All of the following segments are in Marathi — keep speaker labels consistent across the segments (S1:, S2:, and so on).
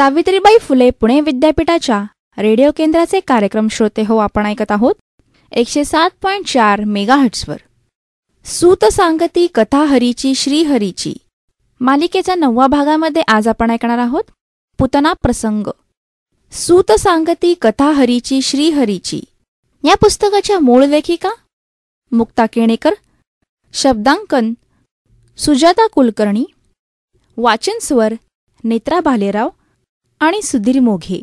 S1: सावित्रीबाई फुले पुणे विद्यापीठाच्या रेडिओ केंद्राचे कार्यक्रम श्रोते हो आपण ऐकत आहोत. एकशे सात पॉईंट चार मेगाहट्सवर सूत सांगती कथा हरीची श्रीहरीची मालिकेच्या नववा भागामध्ये आज आपण ऐकणार आहोत पुतना प्रसंग. सूत सांगती कथा हरीची श्रीहरीची या पुस्तकाच्या मूळ लेखिका मुक्ता केणेकर शब्दांकन सुजाता कुलकर्णी वाचन स्वर नेत्रा भालेराव आणि सुधीर मोघे.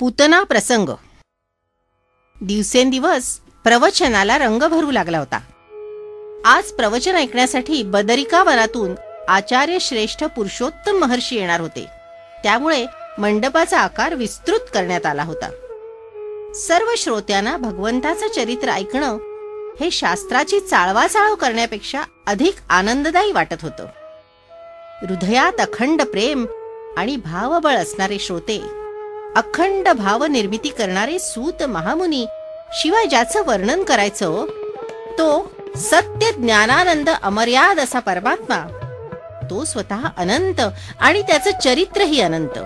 S2: पूतना प्रसंग. दिवसेंदिवस प्रवचनाला रंग भरू लागला होता. आज प्रवचन ऐकण्यासाठी बदरिका वनातून आचार्य श्रेष्ठ पुरुषोत्तम महर्षी येणार होते. त्यामुळे मंडपाचा आकार विस्तृत करण्यात आला होता. सर्व श्रोत्यांना भगवंताचं चरित्र ऐकणं हे शास्त्राची चाळवाचाळव करण्यापेक्षा अधिक आनंददायी वाटत होतं. हृदयात अखंड प्रेम आणि भावबळ असणारे श्रोते अखंड भावनिर्मिती करणारे सूत महामुनी शिवाय ज्याचं वर्णन करायचं तो सत्य ज्ञानानंद अमर्याद असा परमात्मा. तो स्वतः अनंत आणि त्याचं चरित्रही अनंत.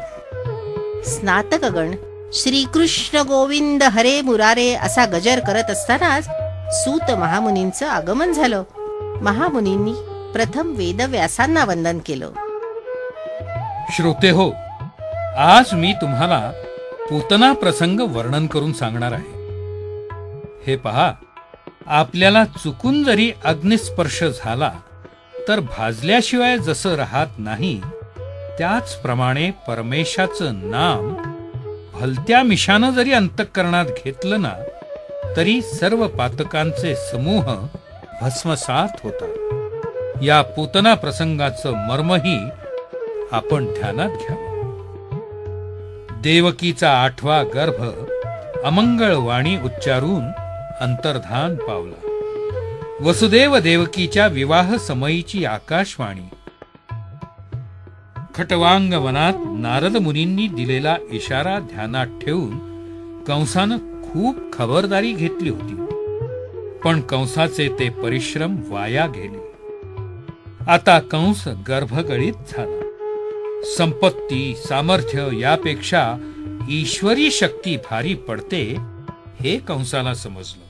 S2: स्नातकगण श्रीकृष्ण गोविंद हरे मुरारे असा गजर करत असतानाच सूत महामुनींचं आगमन झालं. महामुनींनी प्रथम वेदव्यासांना वंदन केलं.
S3: श्रोते हो आज मी तुम्हाला पूतना प्रसंग वर्णन करून सांगणार आहे. हे पहा आपल्याला चुकून जरी अग्निस्पर्श झाला तर भाजल्याशिवाय जसं राहत नाही त्याचप्रमाणे परमेशाचं नाम भलत्या मिशानं जरी अंतःकरणात घेतलं ना तरी सर्व पातकांचे समूह भस्मसात होतात. या पूतना प्रसंगाचं मर्मही आपण ध्यानात घ्यावं देवकीचा आठवा गर्भ अमंगळ वाणी उच्चारून अंतर्धान पावला. वसुदेव देवकीच्या विवाह समयीची आकाशवाणी. खटवांग वनात नारद मुनींनी दिलेला इशारा ध्यानात ठेवून कंसानं खूप खबरदारी घेतली होती. पण कंसाचे ते परिश्रम वाया गेले. आता कंस गर्भगळीत झाला. संपत्ती सामर्थ्य यापेक्षा ईश्वरी शक्ती भारी पडते हे कंसाला समजलं.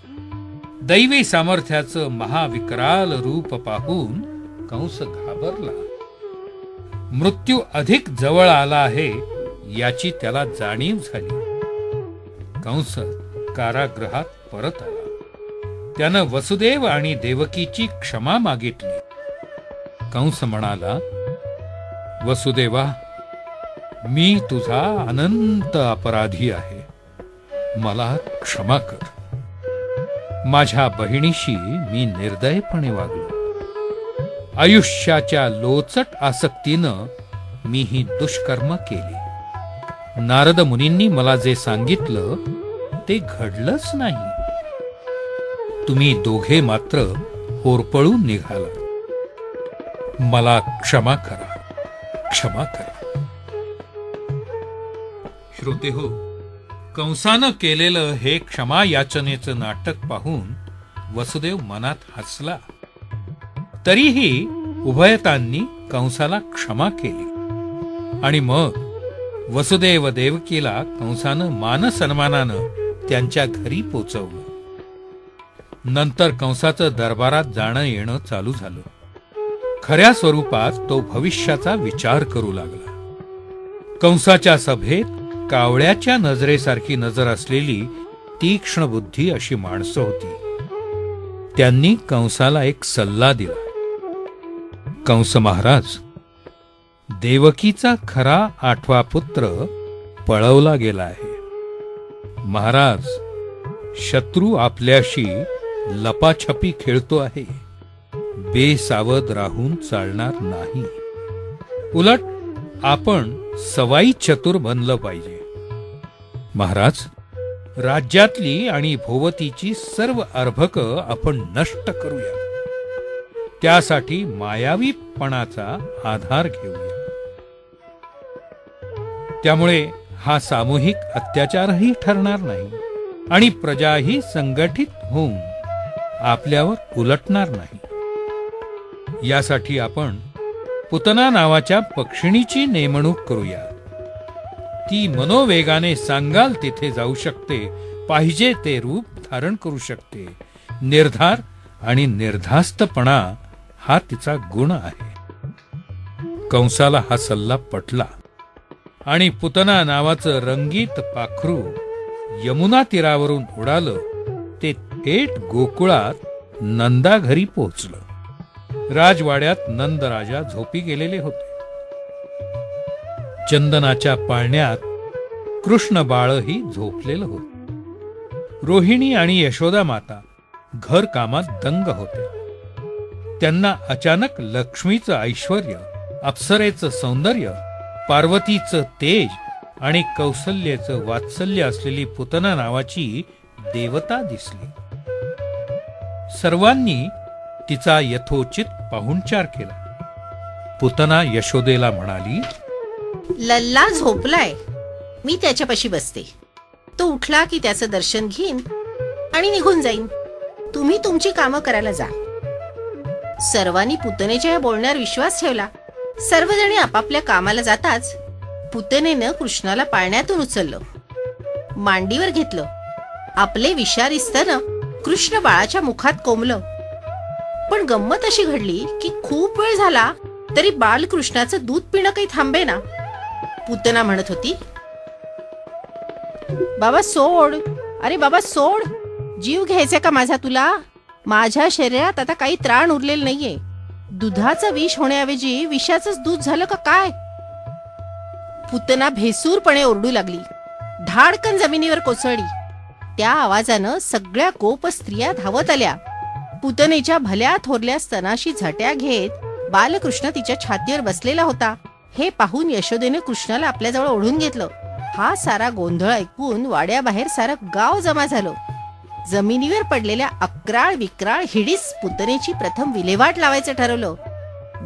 S3: दैवी सामर्थ्याचं महाविकराल रूप पाहून कंस घाबरला. मृत्यू अधिक जवळ आला आहे याची त्याला जाणीव झाली. कंस कारागृहात परत आला. त्यानं वसुदेव आणि देवकीची क्षमा मागितली. कंस म्हणाला वसुदेवा मी तुझा अनंत अपराधी आहे. मला क्षमा कर. माझ्या बहिणीशी मी निर्दयपणे वागलो. आयुष्याच्या लोचट आसक्तीनं मी ही दुष्कर्म केली. नारद मुनींनी मला जे सांगितलं ते घडलंच नाही. तुम्ही दोघे मात्र होरपळून निघाला. मला क्षमा करा क्षमा करा. श्रोते हो कंसानं केलेलं हे क्षमा याचनेचं नाटक पाहून वसुदेव मनात हसला. तरीही उभयतांनी कंसाला क्षमा केली. आणि मग वसुदेव देवकीला कंसानं मान सन्मानानं त्यांच्या घरी पोचवलं. नंतर कंसाचं दरबारात जाणं येणं चालू झालं. खऱ्या स्वरूपात तो भविष्याचा विचार करू लागला. कंसाच्या सभेत कावळ्याच्या नजरेसारखी नजर असलेली तीक्ष्ण बुद्धी अशी माणसं होती. त्यांनी कंसाला एक सल्ला दिला. कंस महाराज देवकीचा खरा आठवा पुत्र पळवला गेला आहे. महाराज शत्रू आपल्याशी लपाछपी खेळतो आहे. बेसावध राहून चालणार नाही. उलट आपण सवाई चतुर बनलं पाहिजे. महाराज? राज्यातली आणि भोवतीची सर्व अर्भक आपण नष्ट करूया. त्यासाठी मायावीपणाचा आधार घेऊया. त्यामुळे हा सामूहिक अत्याचारही ठरणार नाही आणि प्रजाही संघटित होऊन आपल्यावर उलटणार नाही. यासाठी आपण पुतना नावाच्या पक्षिणीची नेमणूक करूया. ती मनोवेगाने सांगाल तिथे जाऊ शकते पाहिजे ते रूप धारण करू शकते. निर्धार आणि निर्धास्तपणा हा तिचा गुण आहे. कंसाला हा सल्ला पटला. आणि पुतना नावाचं रंगीत पाखरू यमुना तीरावरून उडालं ते थेट गोकुळात नंदा घरी पोहोचलं. राजवाड्यात नंदराजा झोपी गेलेले होते. चंदनाच्या पाळण्यात कृष्ण बाळही झोपलेलं होत. रोहिणी आणि यशोदा माता घर कामात दंग होते. त्यांना अचानक लक्ष्मीचं ऐश्वर अप्सरेचं सौंदर्य पार्वतीचं तेज आणि कौसल्याचं वात्सल्य असलेली पुतना नावाची देवता दिसली. सर्वांनी तिचा यथोचित पाहुणचार केला. पुतना यशोदेला म्हणाली
S2: लल्ला झोपलाय. मी त्याच्यापाशी बसते. तो उठला की त्याचं दर्शन घेईन आणि निघून जाईन. तुम्ही तुमची कामं करायला जा. सर्वांनी पुतनेच्या या बोलण्यावर विश्वास ठेवला. सर्वजणी आपापल्या कामाला जाताच पुतनेनं कृष्णाला पाळण्यातून उचललं. मांडीवर घेतलं. आपले विषारी स्तन कृष्ण बाळाच्या मुखात कोंबलं. पण गंमत अशी घडली की खूप वेळ झाला तरी बालकृष्णाचं दूध पिणं काही थांबे ना पुतना म्हणत होती. बाबा सोड. अरे बाबा सोड. जीव घ्यायचा का माझा तुला? माझ्या शरीरात आता काही त्राण उरलेलं नाहीये. दुधाचं विष होण्याऐवजी विषाचंच दूध झालं का काय? पुतना भेसूरपणे ओरडू लागली. धाडकन जमिनीवर कोसळली. त्या आवाजानं सगळ्या गोप स्त्रिया धावत आल्या. पुतनेच्या भल्या थोरल्या स्तनाशी झट्या घेत बालकृष्ण तिच्या छातीवर बसलेला होता. हे पाहून यशोदेने कृष्णाला आपल्याजवळ ओढून घेतलं. हा सारा गोंधळ ऐकून वाड्याबाहेर सारं गाव जमा झालं. जमिनीवर पडलेल्या अक्राळ विक्राळ हिडीस पुतनेची प्रथम विल्हेवाट लावायचं ठरवलं.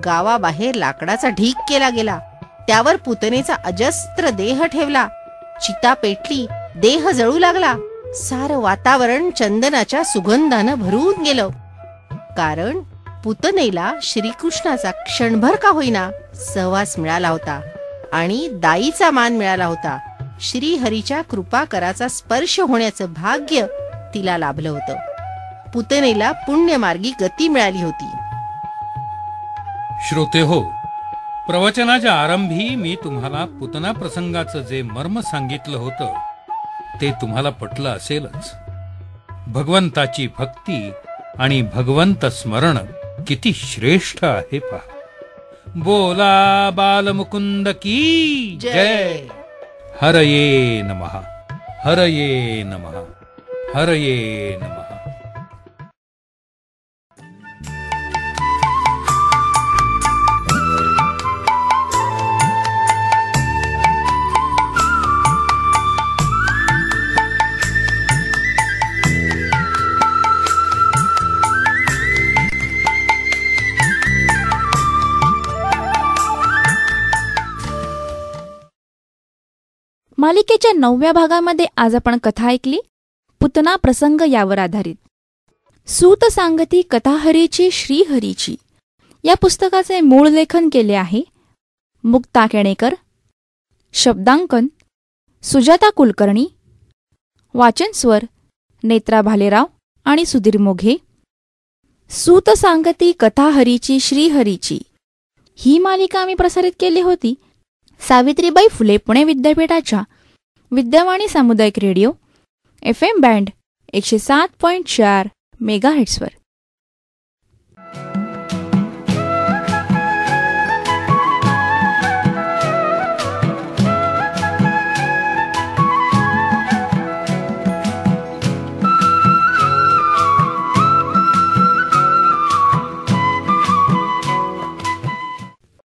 S2: गावाबाहेर लाकडाचा ढीक केला गेला. त्यावर पुतनेचा अजस्त्र देह ठेवला. चिता पेटली देह जळू लागला. सारं वातावरण चंदनाच्या सुगंधानं भरून गेलं. कारण पुतनेला श्रीकृष्णाचा क्षणभर का होईना सहवास मिळाला होता आणि दाईचा मान मिळाला होता. श्रीहरीच्या कृपा कराचा स्पर्श होण्याचं भाग्य तिला लाभलं होतं. पुतनेला पुण्यमार्गी गती मिळाली होती.
S3: श्रोते हो प्रवचनाच्या आरंभी मी तुम्हाला पुतना प्रसंगाचं जे मर्म सांगितलं होतं ते तुम्हाला पटलं असेलच. भगवंताची भक्ती आणि भगवंत स्मरण किती श्रेष्ठ आहे पहा बोला बालमुकुंद की जय। हरये नमः हरये नमः हरये नमः।
S1: मालिकेच्या नवव्या भागामध्ये आज आपण कथा ऐकली. पुतना प्रसंग यावर आधारित. सूत सांगती कथाहरीची श्रीहरीची. या पुस्तकाचे मूळ लेखन केले आहे. मुक्ता केणेकर. शब्दांकन. सुजाता कुलकर्णी. वाचन स्वर. नेत्रा भालेराव आणि सुधीर मोघे. सूत सांगती कथाहरीची श्रीहरीची. ही मालिका आम्ही प्रसारित केली होती. सावित्रीबाई फुले पुणे विद्यापीठाच्या विद्यावाणी सामुदायिक रेडिओ एफ एम बँड एकशे सात पॉईंट चार मेगाहेट्सवर.